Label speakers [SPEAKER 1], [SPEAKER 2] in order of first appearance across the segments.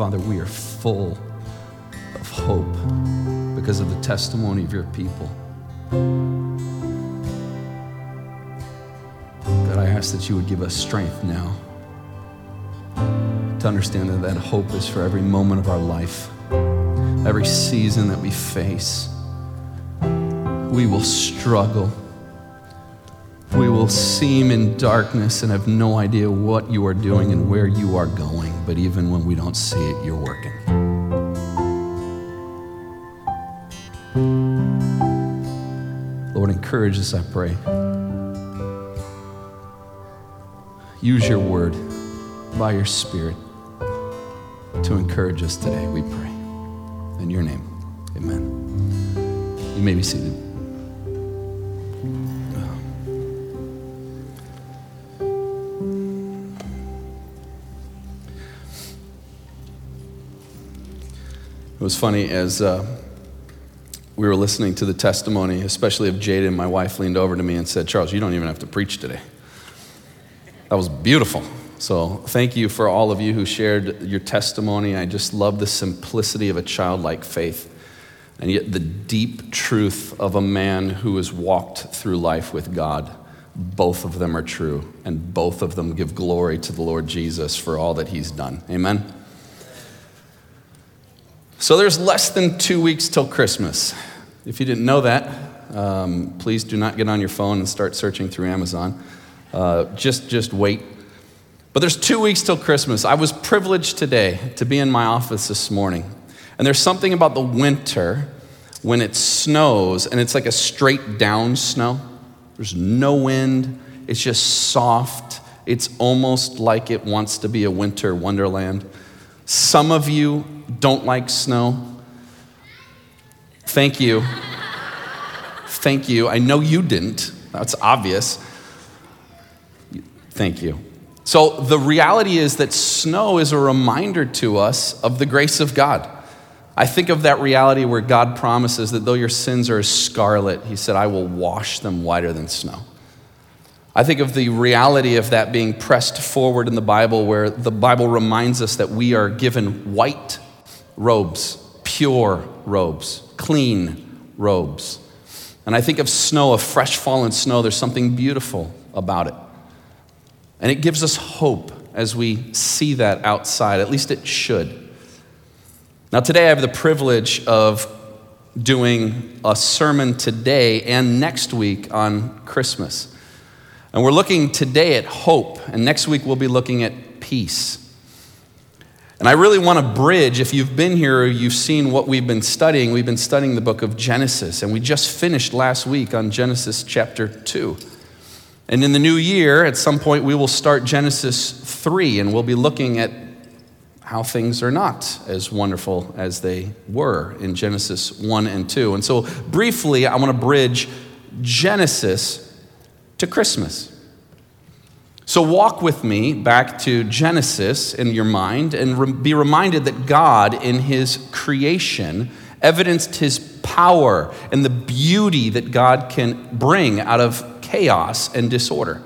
[SPEAKER 1] Father, we are full of hope because of the testimony of your people. God, I ask that you would give us strength now to understand that that hope is for every moment of our life, every season that we face. We will struggle. We will seem in darkness and have no idea what you are doing and where you are going. But even when we don't see it, you're working. Lord, encourage us, I pray. Use your word by your Spirit to encourage us today, we pray. In your name, amen. You may be seated. Was funny as uh, we were listening to the testimony, especially of Jaden, my wife leaned over to me and said, Charles, you don't even have to preach today. That was beautiful. So, thank you for all of you who shared your testimony. I just love the simplicity of a childlike faith and yet the deep truth of a man who has walked through life with God. Both of them are true, and both of them give glory to the Lord Jesus for all that he's done. Amen. So, there's less than two weeks till Christmas. If you didn't know that, um, please do not get on your phone and start searching through Amazon. Uh, just, just wait but there's two weeks till Christmas. I was privileged today to be in my office this morning. And there's something about the winter when it snows and it's like a straight down snow. There's no wind, it's just soft. It's almost like it wants to be a winter wonderland. Some of you don't like snow. Thank you. Thank you. I know you didn't. That's obvious. Thank you. So, the reality is that snow is a reminder to us of the grace of God. I think of that reality where God promises that though your sins are as scarlet, He said, I will wash them whiter than snow. I think of the reality of that being pressed forward in the Bible, where the Bible reminds us that we are given white robes, pure robes, clean robes. And I think of snow, of fresh fallen snow, there's something beautiful about it. And it gives us hope as we see that outside. At least it should. Now, today I have the privilege of doing a sermon today and next week on Christmas. And we're looking today at hope, and next week we'll be looking at peace. And I really want to bridge, if you've been here, you've seen what we've been studying. We've been studying the book of Genesis, and we just finished last week on Genesis chapter 2. And in the new year, at some point, we will start Genesis 3, and we'll be looking at how things are not as wonderful as they were in Genesis 1 and 2. And so, briefly, I want to bridge Genesis to Christmas. So, walk with me back to Genesis in your mind and re- be reminded that God, in His creation, evidenced His power and the beauty that God can bring out of chaos and disorder.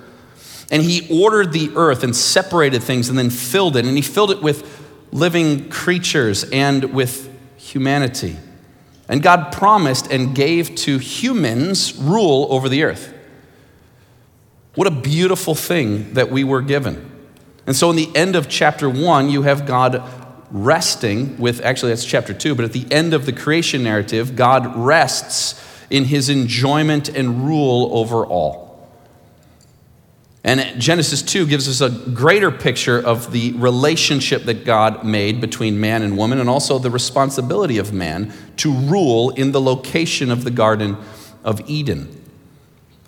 [SPEAKER 1] And he ordered the earth and separated things and then filled it. And he filled it with living creatures and with humanity. And God promised and gave to humans rule over the earth. What a beautiful thing that we were given. And so, in the end of chapter one, you have God resting with, actually, that's chapter two, but at the end of the creation narrative, God rests in his enjoyment and rule over all. And Genesis 2 gives us a greater picture of the relationship that God made between man and woman, and also the responsibility of man to rule in the location of the Garden of Eden.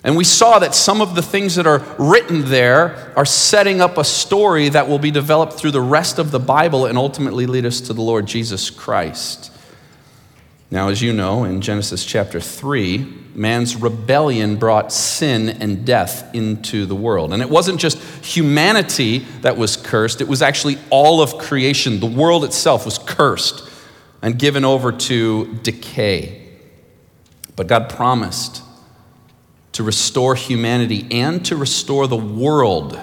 [SPEAKER 1] And we saw that some of the things that are written there are setting up a story that will be developed through the rest of the Bible and ultimately lead us to the Lord Jesus Christ. Now, as you know, in Genesis chapter 3, man's rebellion brought sin and death into the world. And it wasn't just humanity that was cursed, it was actually all of creation. The world itself was cursed and given over to decay. But God promised to restore humanity and to restore the world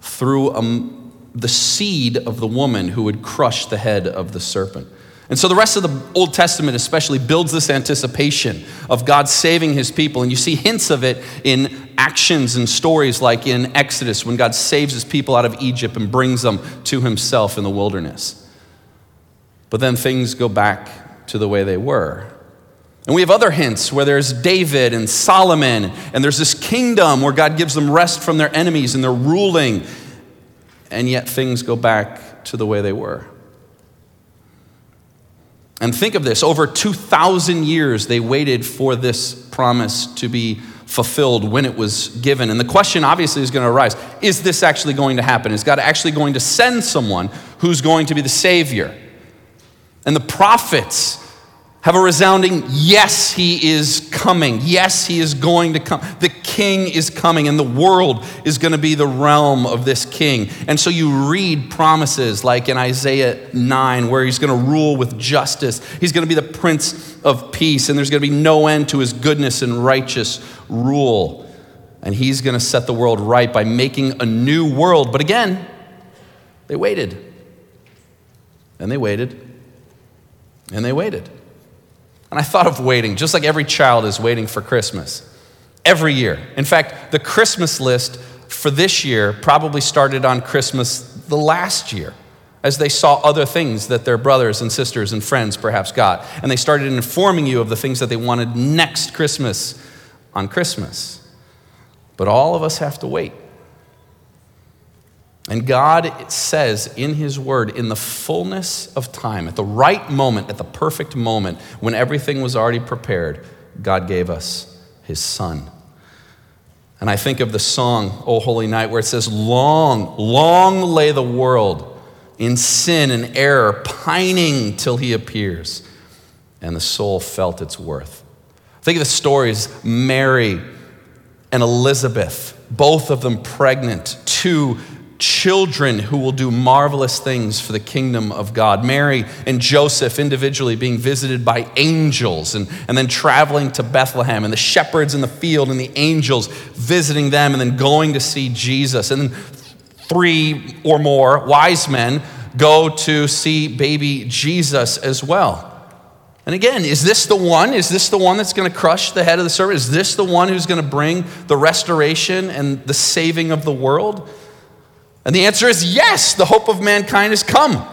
[SPEAKER 1] through a the seed of the woman who would crush the head of the serpent. And so the rest of the Old Testament, especially, builds this anticipation of God saving his people. And you see hints of it in actions and stories like in Exodus when God saves his people out of Egypt and brings them to himself in the wilderness. But then things go back to the way they were. And we have other hints where there's David and Solomon, and there's this kingdom where God gives them rest from their enemies and they're ruling, and yet things go back to the way they were. And think of this over 2,000 years, they waited for this promise to be fulfilled when it was given. And the question obviously is going to arise is this actually going to happen? Is God actually going to send someone who's going to be the Savior? And the prophets have a resounding yes, he is coming. Yes, he is going to come. The king is coming, and the world is going to be the realm of this king. And so you read promises like in Isaiah 9, where he's going to rule with justice. He's going to be the prince of peace, and there's going to be no end to his goodness and righteous rule. And he's going to set the world right by making a new world. But again, they waited. And they waited. And they waited. And I thought of waiting, just like every child is waiting for Christmas every year. In fact, the Christmas list for this year probably started on Christmas the last year as they saw other things that their brothers and sisters and friends perhaps got. And they started informing you of the things that they wanted next Christmas on Christmas. But all of us have to wait. And God says in His Word, in the fullness of time, at the right moment, at the perfect moment, when everything was already prepared, God gave us His Son. And I think of the song, O Holy Night, where it says, Long, long lay the world in sin and error, pining till He appears. And the soul felt its worth. Think of the stories Mary and Elizabeth, both of them pregnant, two children who will do marvelous things for the kingdom of God. Mary and Joseph individually being visited by angels and, and then traveling to Bethlehem, and the shepherds in the field and the angels visiting them, and then going to see Jesus. And then three or more wise men go to see baby Jesus as well. And again, is this the one? Is this the one that's going to crush the head of the serpent? Is this the one who's going to bring the restoration and the saving of the world? And the answer is yes, the hope of mankind has come.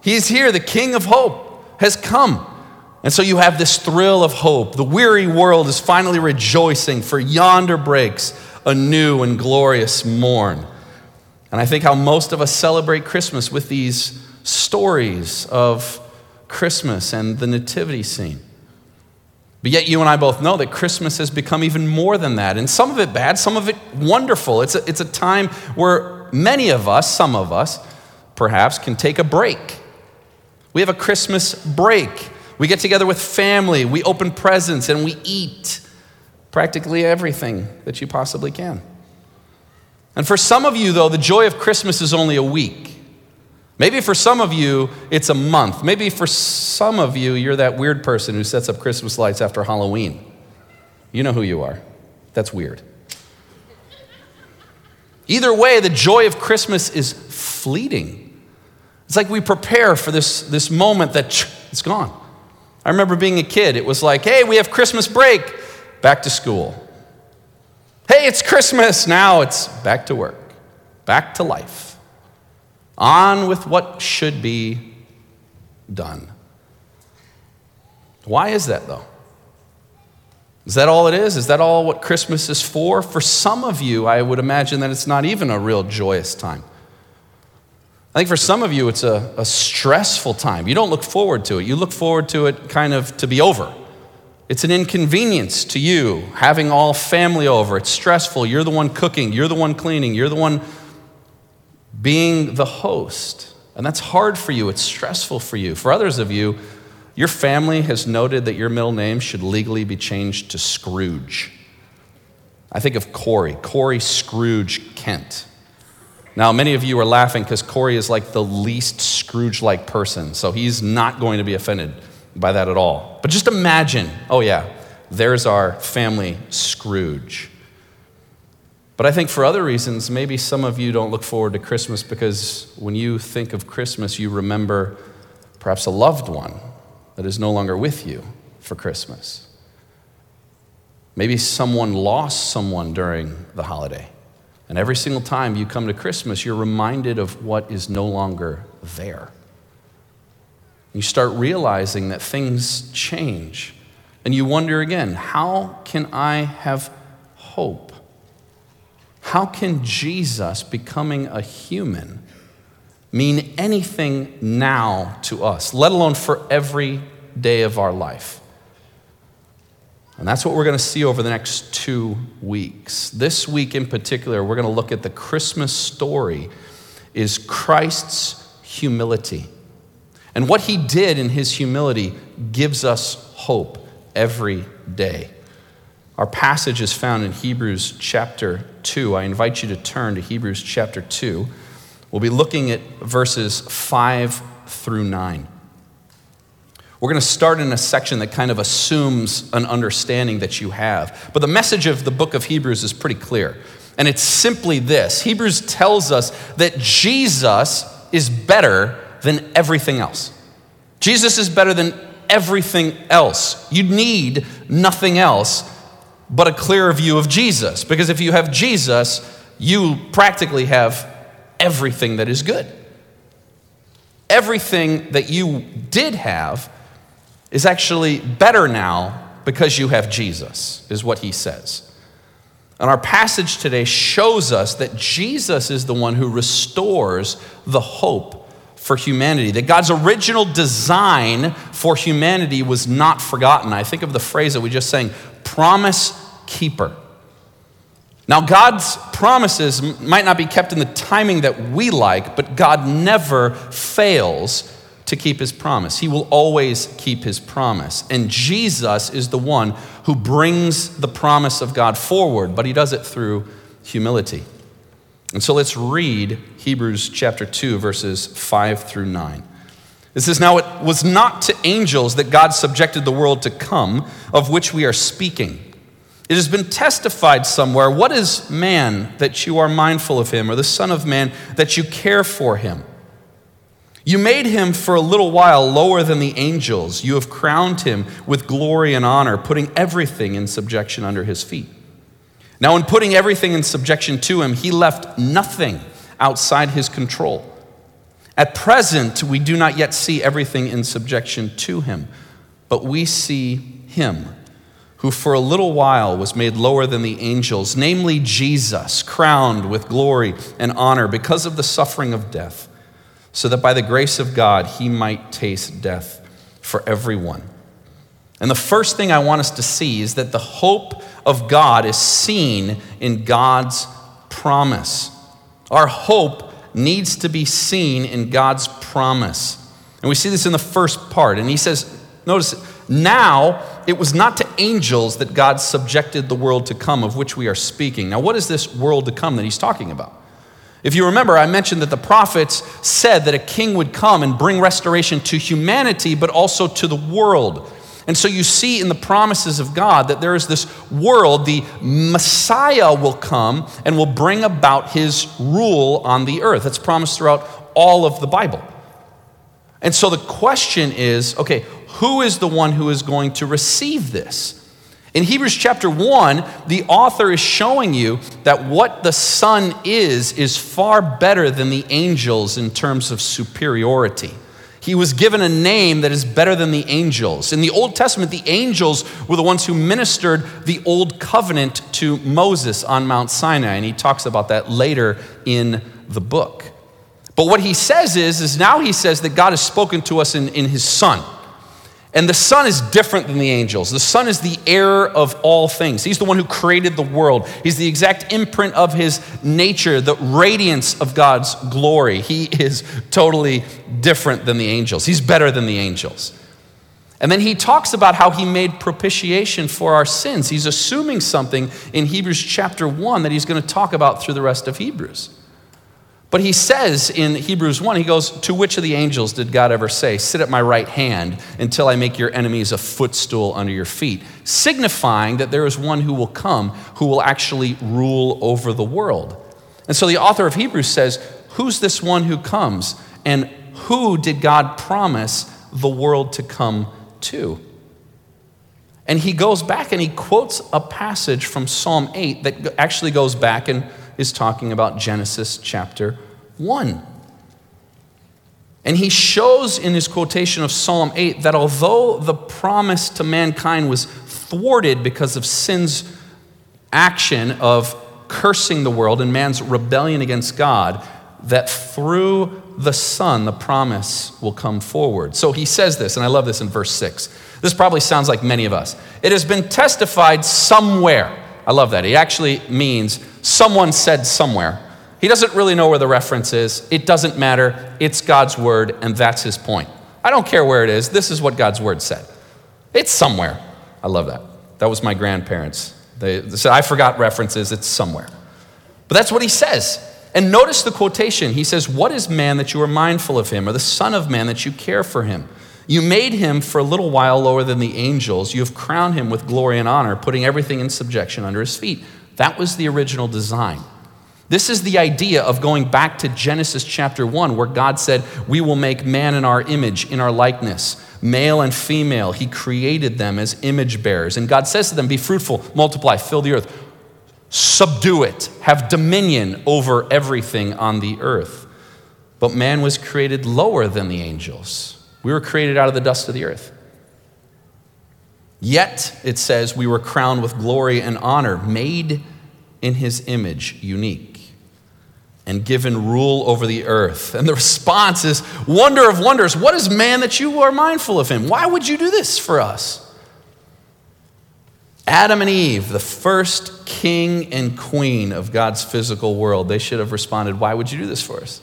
[SPEAKER 1] He's here, the King of hope has come. And so you have this thrill of hope. The weary world is finally rejoicing, for yonder breaks a new and glorious morn. And I think how most of us celebrate Christmas with these stories of Christmas and the nativity scene. But yet, you and I both know that Christmas has become even more than that. And some of it bad, some of it wonderful. It's a, it's a time where many of us, some of us, perhaps, can take a break. We have a Christmas break. We get together with family, we open presents, and we eat practically everything that you possibly can. And for some of you, though, the joy of Christmas is only a week. Maybe for some of you, it's a month. Maybe for some of you, you're that weird person who sets up Christmas lights after Halloween. You know who you are. That's weird. Either way, the joy of Christmas is fleeting. It's like we prepare for this, this moment that it's gone. I remember being a kid, it was like, hey, we have Christmas break, back to school. Hey, it's Christmas, now it's back to work, back to life. On with what should be done. Why is that, though? Is that all it is? Is that all what Christmas is for? For some of you, I would imagine that it's not even a real joyous time. I think for some of you, it's a, a stressful time. You don't look forward to it. You look forward to it kind of to be over. It's an inconvenience to you having all family over. It's stressful. You're the one cooking, you're the one cleaning, you're the one being the host. And that's hard for you, it's stressful for you. For others of you, your family has noted that your middle name should legally be changed to Scrooge. I think of Corey, Corey Scrooge Kent. Now, many of you are laughing because Corey is like the least Scrooge like person, so he's not going to be offended by that at all. But just imagine oh, yeah, there's our family Scrooge. But I think for other reasons, maybe some of you don't look forward to Christmas because when you think of Christmas, you remember perhaps a loved one that is no longer with you for Christmas. Maybe someone lost someone during the holiday. And every single time you come to Christmas, you're reminded of what is no longer there. You start realizing that things change. And you wonder again how can I have hope? How can Jesus becoming a human mean anything now to us, let alone for every day of our life? And that's what we're going to see over the next two weeks. This week in particular, we're going to look at the Christmas story is Christ's humility. And what he did in his humility gives us hope every day. Our passage is found in Hebrews chapter 2. I invite you to turn to Hebrews chapter 2. We'll be looking at verses 5 through 9. We're going to start in a section that kind of assumes an understanding that you have. But the message of the book of Hebrews is pretty clear. And it's simply this Hebrews tells us that Jesus is better than everything else. Jesus is better than everything else. You need nothing else but a clearer view of Jesus. Because if you have Jesus, you practically have everything that is good. Everything that you did have is actually better now because you have Jesus, is what he says. And our passage today shows us that Jesus is the one who restores the hope for humanity, that God's original design for humanity was not forgotten. I think of the phrase that we just sang promise keeper. Now, God's promises might not be kept in the timing that we like, but God never fails to keep his promise. He will always keep his promise. And Jesus is the one who brings the promise of God forward, but he does it through humility. And so let's read Hebrews chapter 2, verses 5 through 9. It says, Now it was not to angels that God subjected the world to come, of which we are speaking. It has been testified somewhere What is man that you are mindful of him, or the Son of Man that you care for him? You made him for a little while lower than the angels. You have crowned him with glory and honor, putting everything in subjection under his feet. Now, in putting everything in subjection to him, he left nothing outside his control. At present, we do not yet see everything in subjection to him, but we see him who for a little while was made lower than the angels, namely Jesus, crowned with glory and honor because of the suffering of death so that by the grace of God he might taste death for everyone. And the first thing I want us to see is that the hope of God is seen in God's promise. Our hope needs to be seen in God's promise. And we see this in the first part. And he says, notice, now it was not to angels that God subjected the world to come, of which we are speaking. Now, what is this world to come that he's talking about? If you remember, I mentioned that the prophets said that a king would come and bring restoration to humanity, but also to the world. And so you see in the promises of God that there is this world, the Messiah will come and will bring about his rule on the earth. That's promised throughout all of the Bible. And so the question is okay, who is the one who is going to receive this? In Hebrews chapter 1, the author is showing you that what the Son is, is far better than the angels in terms of superiority. He was given a name that is better than the angels. In the Old Testament, the angels were the ones who ministered the Old Covenant to Moses on Mount Sinai, and he talks about that later in the book. But what he says is, is now he says that God has spoken to us in, in his Son. And the Son is different than the angels. The Son is the heir of all things. He's the one who created the world. He's the exact imprint of his nature, the radiance of God's glory. He is totally different than the angels. He's better than the angels. And then he talks about how he made propitiation for our sins. He's assuming something in Hebrews chapter 1 that he's going to talk about through the rest of Hebrews. But he says in Hebrews 1, he goes, To which of the angels did God ever say, Sit at my right hand until I make your enemies a footstool under your feet? Signifying that there is one who will come who will actually rule over the world. And so the author of Hebrews says, Who's this one who comes? And who did God promise the world to come to? And he goes back and he quotes a passage from Psalm 8 that actually goes back and is talking about Genesis chapter 1. And he shows in his quotation of Psalm 8 that although the promise to mankind was thwarted because of sin's action of cursing the world and man's rebellion against God, that through the Son, the promise will come forward. So he says this, and I love this in verse 6. This probably sounds like many of us. It has been testified somewhere. I love that. He actually means someone said somewhere. He doesn't really know where the reference is. It doesn't matter. It's God's word, and that's his point. I don't care where it is. This is what God's word said. It's somewhere. I love that. That was my grandparents. They, they said, I forgot references. It's somewhere. But that's what he says. And notice the quotation. He says, What is man that you are mindful of him, or the Son of Man that you care for him? You made him for a little while lower than the angels. You have crowned him with glory and honor, putting everything in subjection under his feet. That was the original design. This is the idea of going back to Genesis chapter 1, where God said, We will make man in our image, in our likeness. Male and female, He created them as image bearers. And God says to them, Be fruitful, multiply, fill the earth, subdue it, have dominion over everything on the earth. But man was created lower than the angels. We were created out of the dust of the earth. Yet, it says, we were crowned with glory and honor, made in his image, unique, and given rule over the earth. And the response is wonder of wonders. What is man that you are mindful of him? Why would you do this for us? Adam and Eve, the first king and queen of God's physical world, they should have responded, Why would you do this for us?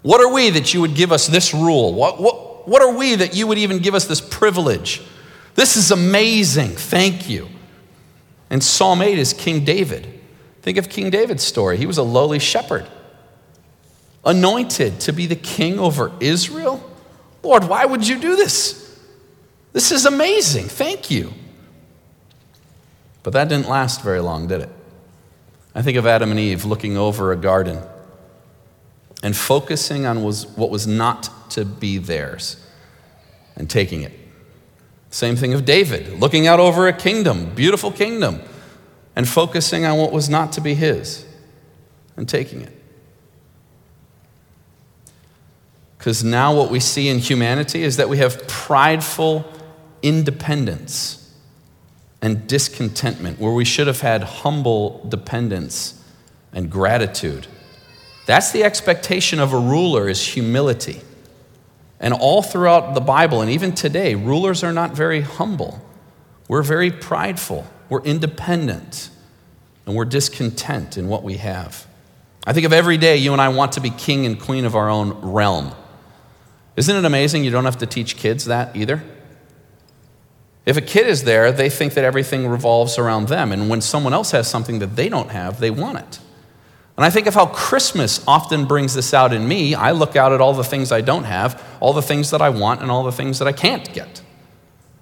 [SPEAKER 1] What are we that you would give us this rule? What, what, what are we that you would even give us this privilege? This is amazing. Thank you. And Psalm 8 is King David. Think of King David's story. He was a lowly shepherd, anointed to be the king over Israel. Lord, why would you do this? This is amazing. Thank you. But that didn't last very long, did it? I think of Adam and Eve looking over a garden and focusing on was, what was not to be theirs and taking it. Same thing of David, looking out over a kingdom, beautiful kingdom, and focusing on what was not to be his and taking it. Because now what we see in humanity is that we have prideful independence and discontentment, where we should have had humble dependence and gratitude. That's the expectation of a ruler is humility. And all throughout the Bible, and even today, rulers are not very humble. We're very prideful, we're independent, and we're discontent in what we have. I think of every day you and I want to be king and queen of our own realm. Isn't it amazing you don't have to teach kids that either? If a kid is there, they think that everything revolves around them. And when someone else has something that they don't have, they want it. And I think of how Christmas often brings this out in me. I look out at all the things I don't have, all the things that I want, and all the things that I can't get.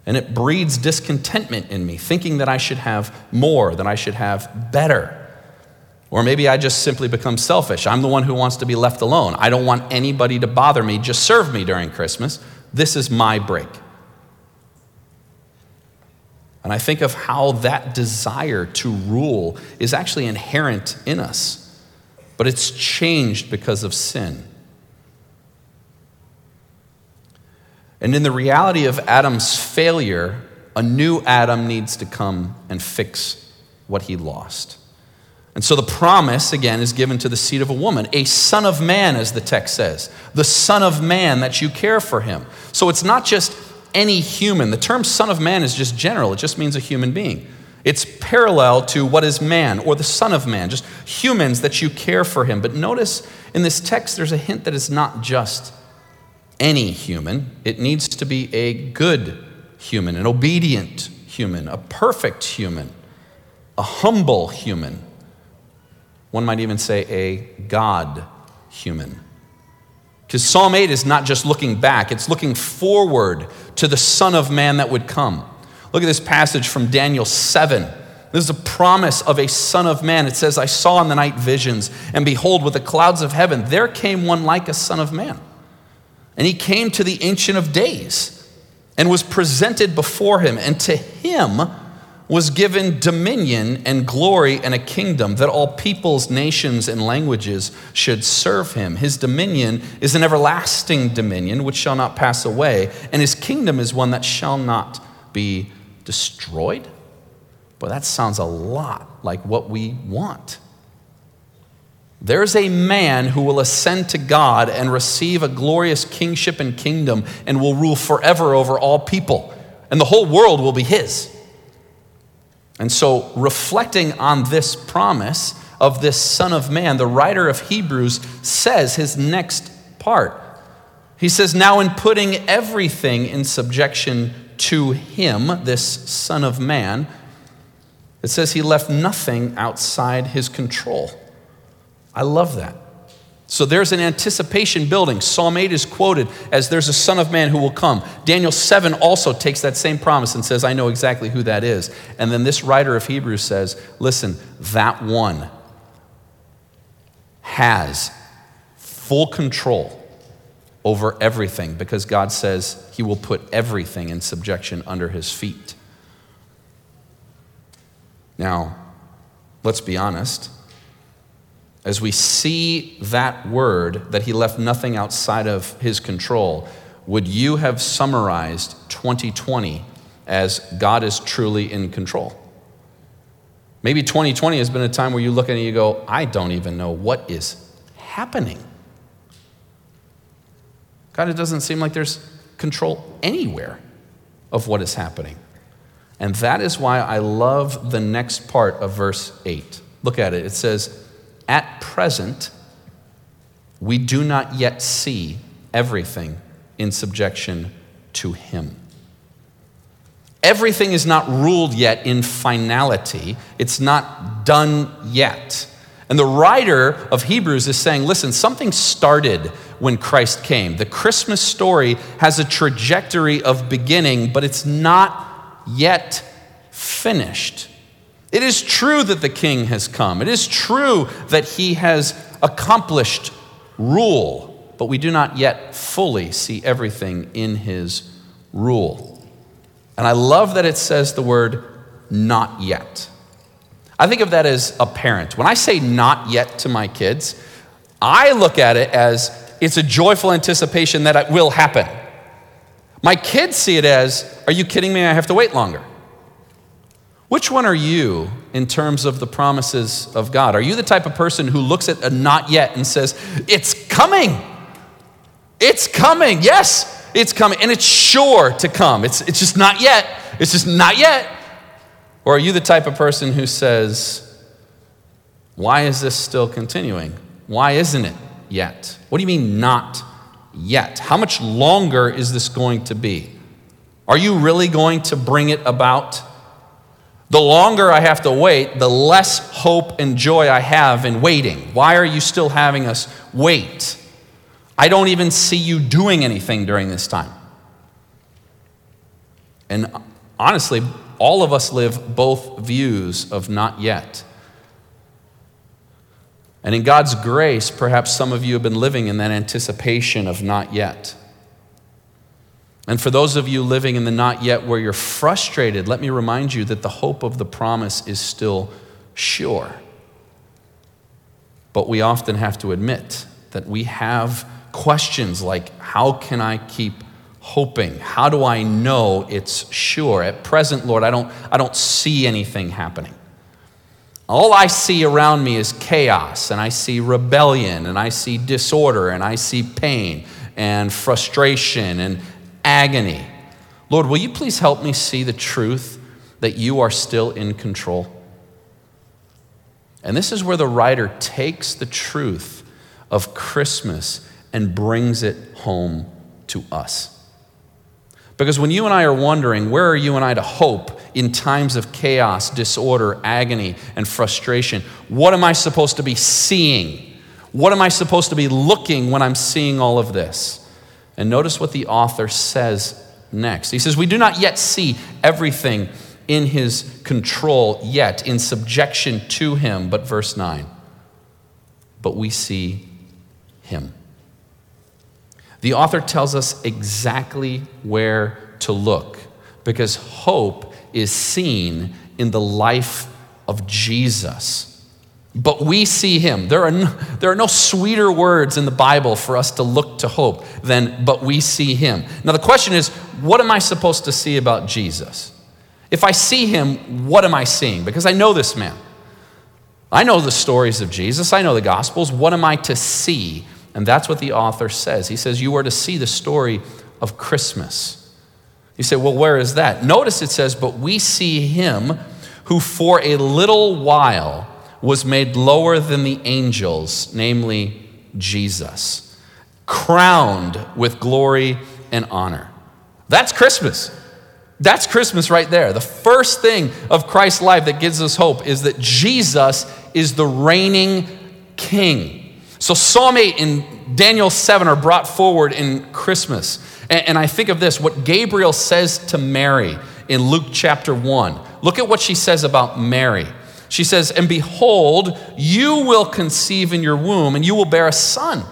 [SPEAKER 1] And it breeds discontentment in me, thinking that I should have more, that I should have better. Or maybe I just simply become selfish. I'm the one who wants to be left alone. I don't want anybody to bother me, just serve me during Christmas. This is my break. And I think of how that desire to rule is actually inherent in us but it's changed because of sin. And in the reality of Adam's failure, a new Adam needs to come and fix what he lost. And so the promise, again, is given to the seed of a woman, a son of man, as the text says, the son of man that you care for him. So it's not just any human. The term son of man is just general, it just means a human being. It's parallel to what is man or the Son of Man, just humans that you care for him. But notice in this text, there's a hint that it's not just any human, it needs to be a good human, an obedient human, a perfect human, a humble human. One might even say a God human. Because Psalm 8 is not just looking back, it's looking forward to the Son of Man that would come. Look at this passage from Daniel 7. This is a promise of a Son of Man. It says, I saw in the night visions, and behold, with the clouds of heaven, there came one like a Son of Man. And he came to the Ancient of Days and was presented before him, and to him was given dominion and glory and a kingdom that all peoples, nations, and languages should serve him. His dominion is an everlasting dominion which shall not pass away, and his kingdom is one that shall not be destroyed. But that sounds a lot like what we want. There's a man who will ascend to God and receive a glorious kingship and kingdom and will rule forever over all people, and the whole world will be his. And so, reflecting on this promise of this Son of Man, the writer of Hebrews says his next part. He says, Now, in putting everything in subjection to him, this Son of Man, it says he left nothing outside his control. I love that. So there's an anticipation building. Psalm 8 is quoted as there's a Son of Man who will come. Daniel 7 also takes that same promise and says, I know exactly who that is. And then this writer of Hebrews says, listen, that one has full control over everything because God says he will put everything in subjection under his feet. Now, let's be honest as we see that word that he left nothing outside of his control, would you have summarized 2020 as God is truly in control? Maybe 2020 has been a time where you look at it and you go, I don't even know what is happening. God, it doesn't seem like there's control anywhere of what is happening. And that is why I love the next part of verse 8. Look at it. It says, at present, we do not yet see everything in subjection to Him. Everything is not ruled yet in finality, it's not done yet. And the writer of Hebrews is saying, listen, something started when Christ came. The Christmas story has a trajectory of beginning, but it's not yet finished. It is true that the king has come. It is true that he has accomplished rule, but we do not yet fully see everything in his rule. And I love that it says the word not yet. I think of that as a parent. When I say not yet to my kids, I look at it as it's a joyful anticipation that it will happen. My kids see it as, are you kidding me? I have to wait longer. Which one are you in terms of the promises of God? Are you the type of person who looks at a not yet and says, It's coming? It's coming. Yes, it's coming. And it's sure to come. It's, it's just not yet. It's just not yet. Or are you the type of person who says, Why is this still continuing? Why isn't it yet? What do you mean, not yet? How much longer is this going to be? Are you really going to bring it about? The longer I have to wait, the less hope and joy I have in waiting. Why are you still having us wait? I don't even see you doing anything during this time. And honestly, all of us live both views of not yet. And in God's grace, perhaps some of you have been living in that anticipation of not yet. And for those of you living in the not yet where you're frustrated, let me remind you that the hope of the promise is still sure. But we often have to admit that we have questions like how can I keep hoping? How do I know it's sure? At present, Lord, I don't, I don't see anything happening. All I see around me is chaos, and I see rebellion, and I see disorder, and I see pain and frustration and agony. Lord, will you please help me see the truth that you are still in control? And this is where the writer takes the truth of Christmas and brings it home to us. Because when you and I are wondering, where are you and I to hope in times of chaos, disorder, agony, and frustration? What am I supposed to be seeing? What am I supposed to be looking when I'm seeing all of this? And notice what the author says next. He says, We do not yet see everything in his control yet, in subjection to him. But verse 9, but we see him. The author tells us exactly where to look because hope is seen in the life of Jesus. But we see him. There are, no, there are no sweeter words in the Bible for us to look to hope than, but we see him. Now, the question is, what am I supposed to see about Jesus? If I see him, what am I seeing? Because I know this man. I know the stories of Jesus, I know the Gospels. What am I to see? And that's what the author says. He says, You are to see the story of Christmas. You say, Well, where is that? Notice it says, But we see him who for a little while was made lower than the angels, namely Jesus, crowned with glory and honor. That's Christmas. That's Christmas right there. The first thing of Christ's life that gives us hope is that Jesus is the reigning king. So, Psalm 8 and Daniel 7 are brought forward in Christmas. And, I think of this what Gabriel says to Mary in Luke chapter 1. Look at what she says about Mary. She says, And behold, you will conceive in your womb, and you will bear a son,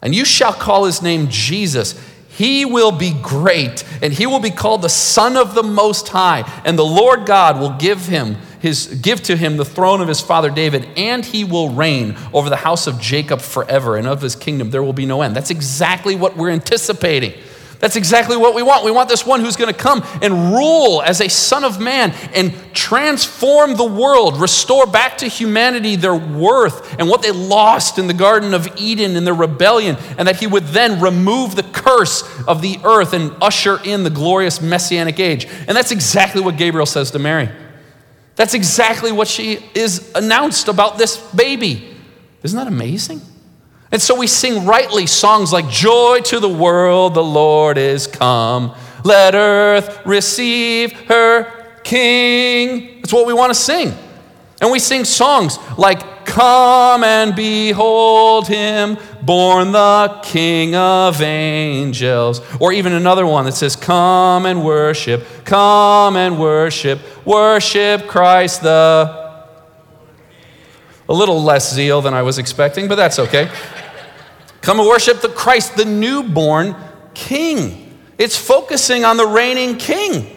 [SPEAKER 1] and you shall call his name Jesus. He will be great, and he will be called the Son of the Most High, and the Lord God will give him his give to him the throne of his father David, and he will reign over the house of Jacob forever, and of his kingdom there will be no end. That's exactly what we're anticipating. That's exactly what we want. We want this one who's going to come and rule as a son of man and transform the world, restore back to humanity their worth and what they lost in the Garden of Eden in their rebellion, and that he would then remove the curse of the earth and usher in the glorious messianic age. And that's exactly what Gabriel says to Mary. That's exactly what she is announced about this baby. Isn't that amazing? And so we sing rightly songs like Joy to the world, the Lord is come. Let earth receive her King. That's what we want to sing. And we sing songs like Come and behold him, born the King of angels. Or even another one that says, Come and worship, come and worship, worship Christ the. A little less zeal than I was expecting, but that's okay. Come and worship the Christ, the newborn king. It's focusing on the reigning king.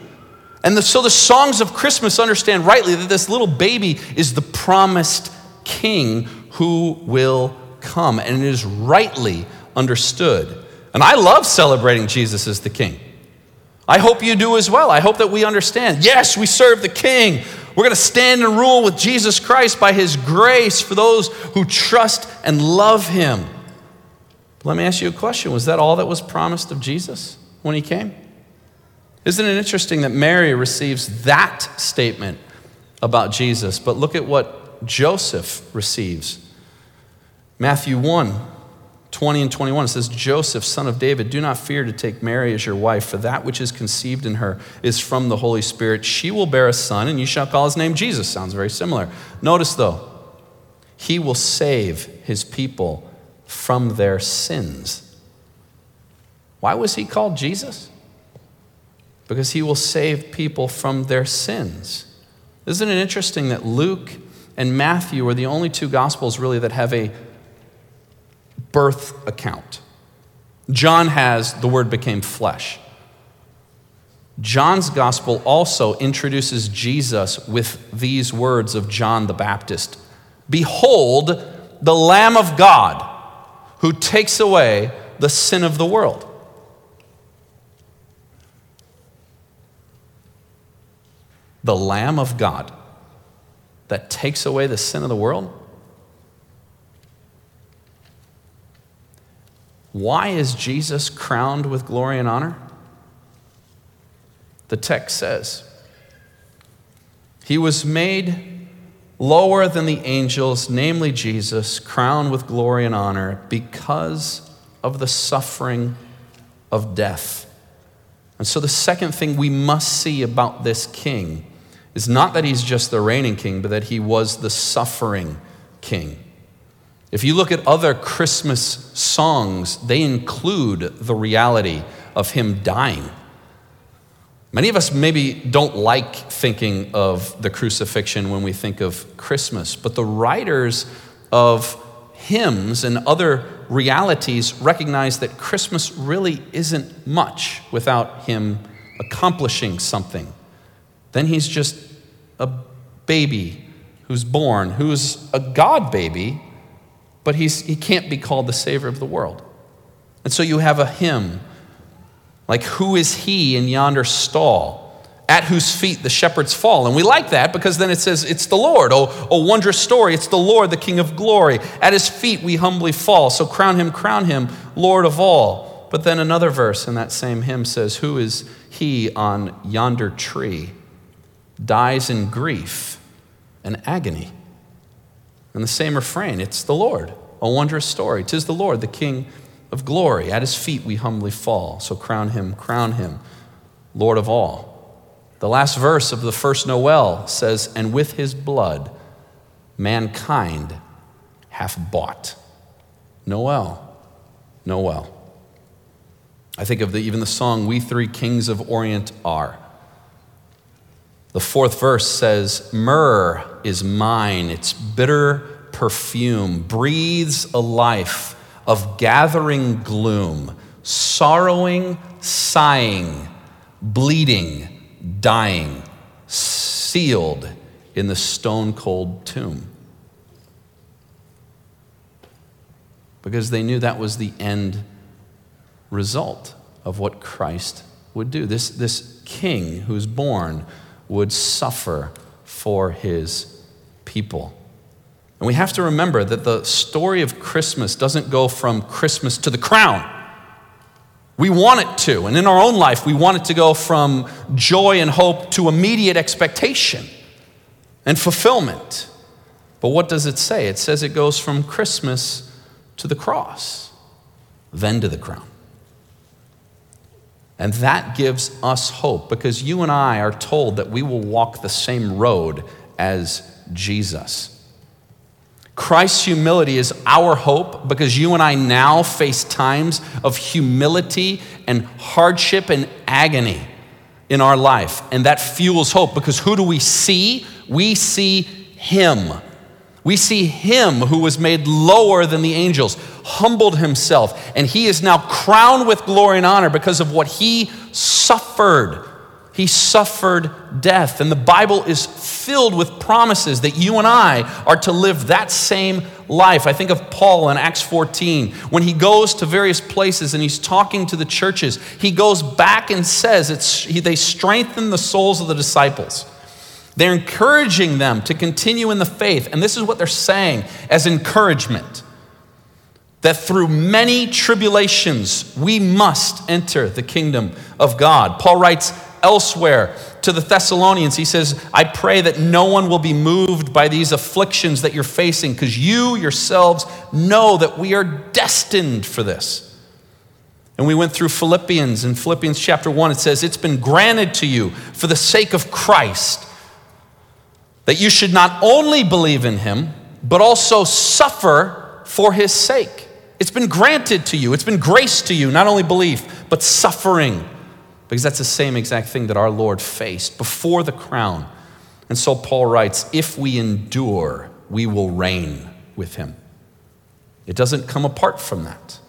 [SPEAKER 1] And the, so the songs of Christmas understand rightly that this little baby is the promised king who will come. And it is rightly understood. And I love celebrating Jesus as the king. I hope you do as well. I hope that we understand. Yes, we serve the king. We're going to stand and rule with Jesus Christ by his grace for those who trust and love him. Let me ask you a question Was that all that was promised of Jesus when he came? Isn't it interesting that Mary receives that statement about Jesus? But look at what Joseph receives. Matthew 1 20 and 21 it says, Joseph, son of David, do not fear to take Mary as your wife, for that which is conceived in her is from the Holy Spirit. She will bear a son, and you shall call his name Jesus. Sounds very similar. Notice though, he will save his people from their sins. Why was he called Jesus? Because he will save people from their sins. Isn't it interesting that Luke and Matthew are the only two gospels really that have a birth account? John has the word became flesh. John's gospel also introduces Jesus with these words of John the Baptist Behold, the Lamb of God who takes away the sin of the world. The Lamb of God that takes away the sin of the world? Why is Jesus crowned with glory and honor? The text says, He was made lower than the angels, namely Jesus, crowned with glory and honor because of the suffering of death. And so, the second thing we must see about this king is not that he's just the reigning king, but that he was the suffering king. If you look at other Christmas songs, they include the reality of him dying. Many of us maybe don't like thinking of the crucifixion when we think of Christmas, but the writers of hymns and other realities recognize that Christmas really isn't much without him accomplishing something. Then he's just a baby who's born, who's a God baby, but he's, he can't be called the Savior of the world. And so you have a hymn like, Who is he in yonder stall? At whose feet the shepherds fall. And we like that because then it says, It's the Lord. Oh, oh, wondrous story. It's the Lord, the King of glory. At his feet we humbly fall. So crown him, crown him, Lord of all. But then another verse in that same hymn says, Who is he on yonder tree? Dies in grief and agony. And the same refrain, It's the Lord. A wondrous story. Tis the Lord, the King of glory. At his feet we humbly fall. So crown him, crown him, Lord of all. The last verse of the first Noel says, And with his blood mankind hath bought. Noel, Noel. I think of the, even the song, We Three Kings of Orient Are. The fourth verse says, Myrrh is mine, its bitter perfume breathes a life of gathering gloom, sorrowing, sighing, bleeding, dying, sealed in the stone cold tomb. Because they knew that was the end result of what Christ would do. This, this king who's born would suffer for his people. And we have to remember that the story of Christmas doesn't go from Christmas to the crown. We want it to. And in our own life, we want it to go from joy and hope to immediate expectation and fulfillment. But what does it say? It says it goes from Christmas to the cross, then to the crown. And that gives us hope because you and I are told that we will walk the same road as Jesus. Christ's humility is our hope because you and I now face times of humility and hardship and agony in our life. And that fuels hope because who do we see? We see Him. We see Him who was made lower than the angels, humbled Himself, and He is now crowned with glory and honor because of what He suffered he suffered death. And the Bible is filled with promises that you and I are to live that same life. I think of Paul in Acts 14. When he goes to various places and he's talking to the churches, he goes back and says it's, he, they strengthen the souls of the disciples. They're encouraging them to continue in the faith. And this is what they're saying as encouragement that through many tribulations we must enter the kingdom of God. Paul writes, elsewhere to the Thessalonians, he says, I pray that no one will be moved by these afflictions that you're facing, because you yourselves know that we are destined for this. And we went through Philippians. In Philippians chapter 1, it says, It's been granted to you for the sake of Christ that you should not only believe in him, but also suffer for his sake. It's been granted to you, it's been grace to you, not only belief, but suffering because that's the same exact thing that our Lord faced before the crown. And so Paul writes, if we endure, we will reign with him. It doesn't come apart from that.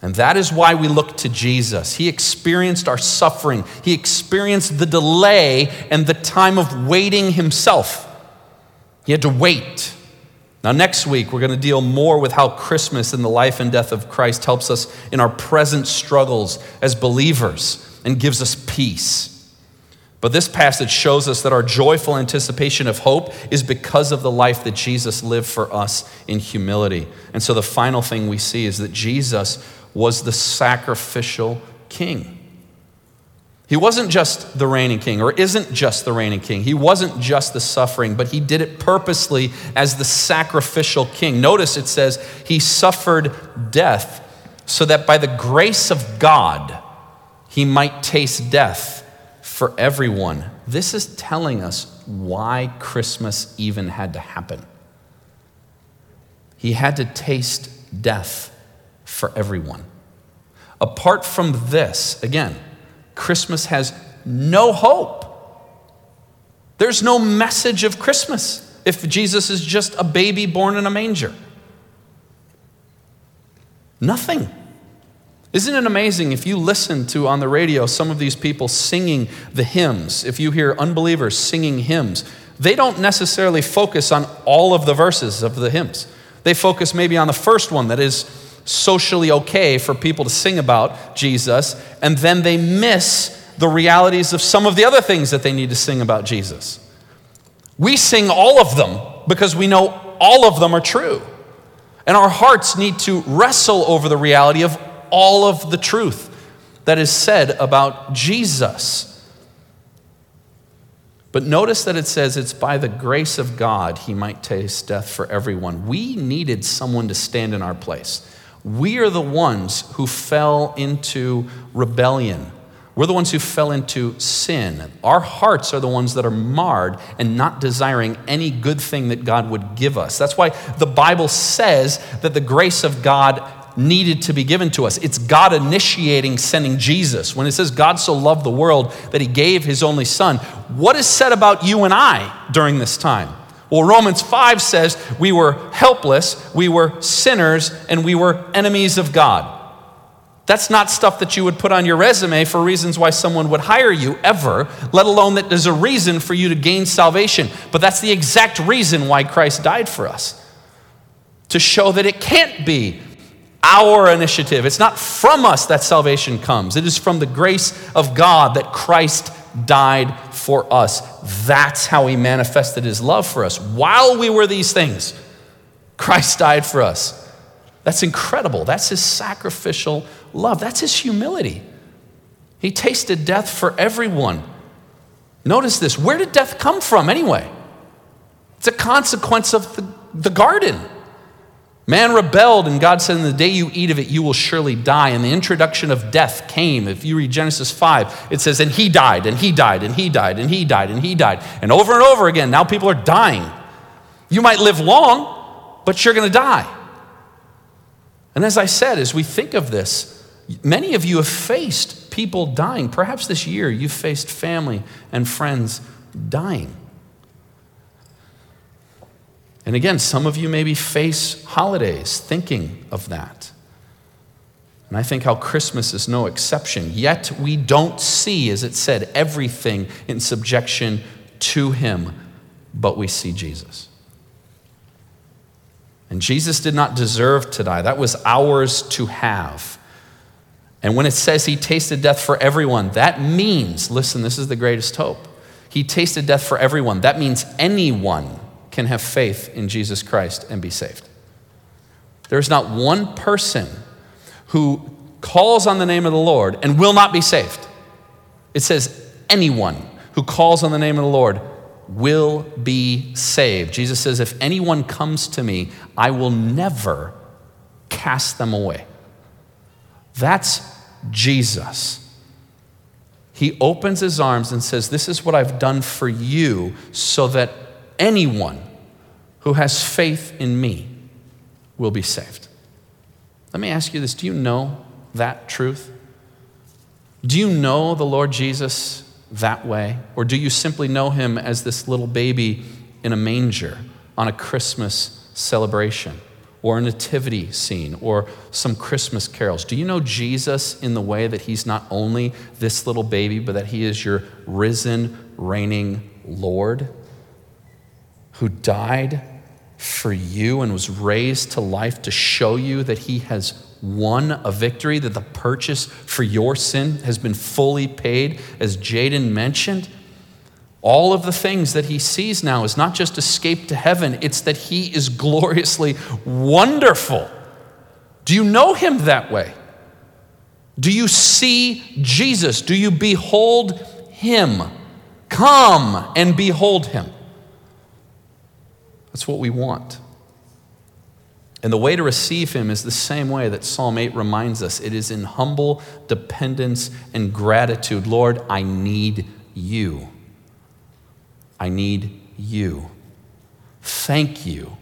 [SPEAKER 1] And that is why we look to Jesus. He experienced our suffering, He experienced the delay and the time of waiting Himself. He had to wait. Now, next week, we're going to deal more with how Christmas and the life and death of Christ helps us in our present struggles as believers and gives us peace. But this passage shows us that our joyful anticipation of hope is because of the life that Jesus lived for us in humility. And so the final thing we see is that Jesus was the sacrificial king. He wasn't just the reigning king, or isn't just the reigning king. He wasn't just the suffering, but he did it purposely as the sacrificial king. Notice it says he suffered death so that by the grace of God, he might taste death for everyone. This is telling us why Christmas even had to happen. He had to taste death for everyone. Apart from this, again, Christmas has no hope. There's no message of Christmas if Jesus is just a baby born in a manger. Nothing. Isn't it amazing if you listen to on the radio some of these people singing the hymns, if you hear unbelievers singing hymns, they don't necessarily focus on all of the verses of the hymns. They focus maybe on the first one that is socially okay for people to sing about Jesus, and then they miss the realities of some of the other things that they need to sing about Jesus. We sing all of them because we know all of them are true. And our hearts need to wrestle over the reality of all of the truth that is said about Jesus. But notice that it says it's by the grace of God he might taste death for everyone. We needed someone to stand in our place. We are the ones who fell into rebellion. We're the ones who fell into sin. Our hearts are the ones that are marred and not desiring any good thing that God would give us. That's why the Bible says that the grace of God needed to be given to us. It's God initiating sending Jesus. When it says God so loved the world that he gave his only son, what is said about you and I during this time? Well, Romans 5 says we were helpless, we were sinners, and we were enemies of God. That's not stuff that you would put on your resume for reasons why someone would hire you ever, let alone that there's a reason for you to gain salvation. But that's the exact reason why Christ died for us to show that it can't be our initiative. It's not from us that salvation comes, it is from the grace of God that Christ died for us. That's how he manifested his love for us. While we were these things, Christ died for us. That's incredible. That's his sacrificial love. That's his humility. He tasted death for everyone. Notice this. Where did death come from anyway? It's a consequence of the, the garden. Man rebelled, and God said, In the day you eat of it, you will surely die. And the introduction of death came. If you read Genesis 5, it says, And he died, and he died, and he died, and he died, and he died. And over and over again, now people are dying. You might live long, but you're going to die. And as I said, as we think of this, many of you have faced people dying. Perhaps this year you've faced family and friends dying. And again, some of you maybe face holidays thinking of that. And I think how Christmas is no exception. Yet we don't see, as it said, everything in subjection to Him, but we see Jesus. And Jesus did not deserve to die, that was ours to have. And when it says He tasted death for everyone, that means, listen, this is the greatest hope. He tasted death for everyone. That means anyone can have faith in Jesus Christ and be saved. There's not one person who calls on the name of the Lord and will not be saved. It says, anyone who calls on the name of the Lord will be saved. Jesus says, if anyone comes to me, I will never cast them away. That's Jesus. He opens his arms and says, This is what I've done for you, so that anyone who has faith in me will be saved. Let me ask you this do you know that truth? Do you know the Lord Jesus that way? Or do you simply know him as this little baby in a manger on a Christmas celebration? Or a nativity scene, or some Christmas carols. Do you know Jesus in the way that he's not only this little baby, but that he is your risen, reigning Lord? Who died for you and was raised to life to show you that he has won a victory, that the purchase for your sin has been fully paid, as Jaden mentioned. All of the things that he sees now is not just escape to heaven, it's that he is gloriously wonderful. Do you know him that way? Do you see Jesus? Do you behold him? Come and behold him. That's what we want. And the way to receive him is the same way that Psalm 8 reminds us it is in humble dependence and gratitude. Lord, I need you. I need you. Thank you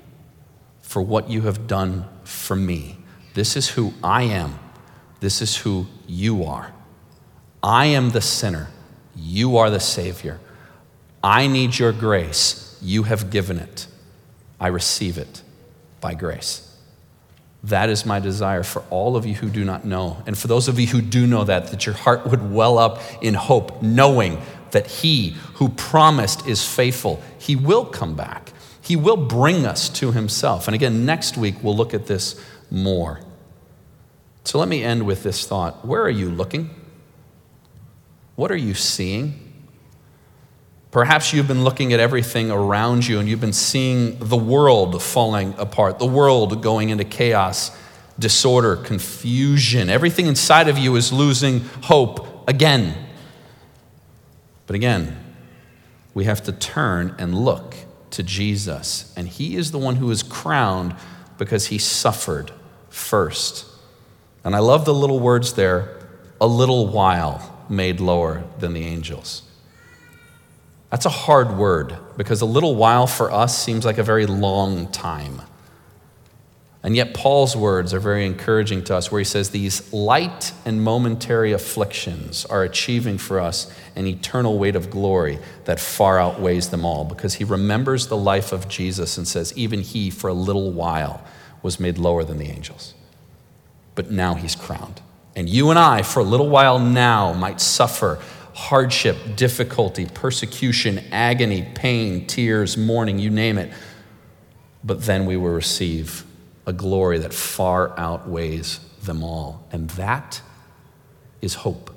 [SPEAKER 1] for what you have done for me. This is who I am. This is who you are. I am the sinner. You are the Savior. I need your grace. You have given it. I receive it by grace. That is my desire for all of you who do not know. And for those of you who do know that, that your heart would well up in hope, knowing that He who promised is faithful. He will come back, He will bring us to Himself. And again, next week we'll look at this more. So let me end with this thought Where are you looking? What are you seeing? Perhaps you've been looking at everything around you and you've been seeing the world falling apart, the world going into chaos, disorder, confusion. Everything inside of you is losing hope again. But again, we have to turn and look to Jesus. And He is the one who is crowned because He suffered first. And I love the little words there a little while made lower than the angels. That's a hard word because a little while for us seems like a very long time. And yet, Paul's words are very encouraging to us, where he says, These light and momentary afflictions are achieving for us an eternal weight of glory that far outweighs them all, because he remembers the life of Jesus and says, Even he, for a little while, was made lower than the angels. But now he's crowned. And you and I, for a little while now, might suffer hardship, difficulty, persecution, agony, pain, tears, mourning, you name it. But then we will receive a glory that far outweighs them all. And that is hope.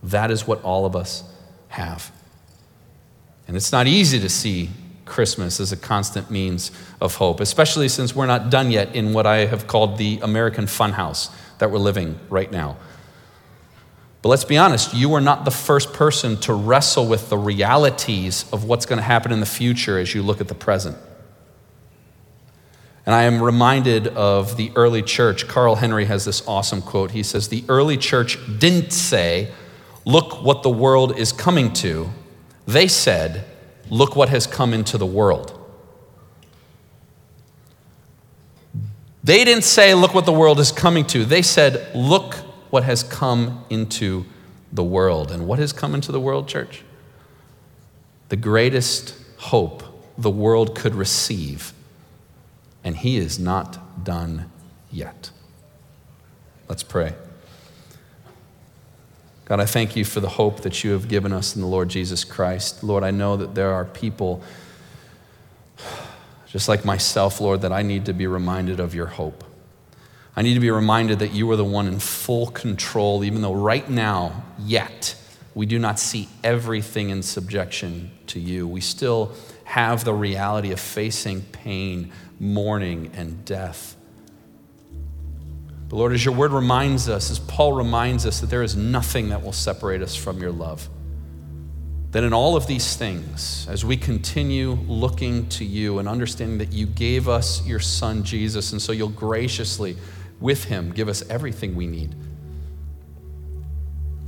[SPEAKER 1] That is what all of us have. And it's not easy to see Christmas as a constant means of hope, especially since we're not done yet in what I have called the American funhouse that we're living right now. But let's be honest, you are not the first person to wrestle with the realities of what's going to happen in the future as you look at the present. And I am reminded of the early church. Carl Henry has this awesome quote. He says, The early church didn't say, Look what the world is coming to. They said, Look what has come into the world. They didn't say, Look what the world is coming to. They said, Look what has come into the world. And what has come into the world, church? The greatest hope the world could receive. And He is not done yet. Let's pray. God, I thank you for the hope that you have given us in the Lord Jesus Christ. Lord, I know that there are people, just like myself, Lord, that I need to be reminded of your hope. I need to be reminded that you are the one in full control, even though right now, yet, we do not see everything in subjection to you. We still have the reality of facing pain, mourning, and death. But Lord, as your word reminds us, as Paul reminds us, that there is nothing that will separate us from your love. That in all of these things, as we continue looking to you and understanding that you gave us your son Jesus, and so you'll graciously with Him, give us everything we need.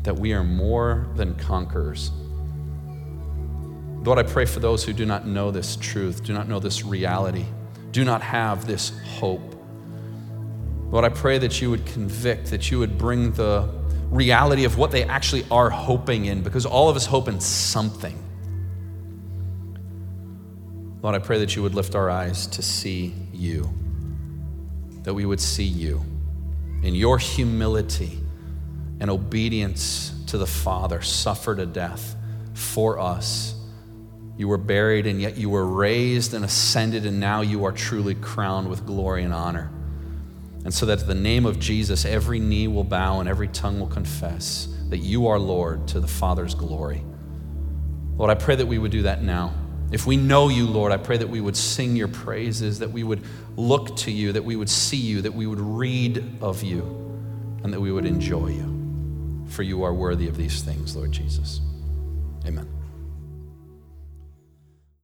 [SPEAKER 1] That we are more than conquerors. Lord, I pray for those who do not know this truth, do not know this reality, do not have this hope. Lord, I pray that you would convict, that you would bring the reality of what they actually are hoping in, because all of us hope in something. Lord, I pray that you would lift our eyes to see you that we would see you in your humility and obedience to the Father, suffered a death for us. You were buried, and yet you were raised and ascended, and now you are truly crowned with glory and honor. And so that the name of Jesus, every knee will bow and every tongue will confess that you are Lord to the Father's glory. Lord, I pray that we would do that now. If we know you, Lord, I pray that we would sing your praises, that we would look to you, that we would see you, that we would read of you, and that we would enjoy you. For you are worthy of these things, Lord Jesus. Amen.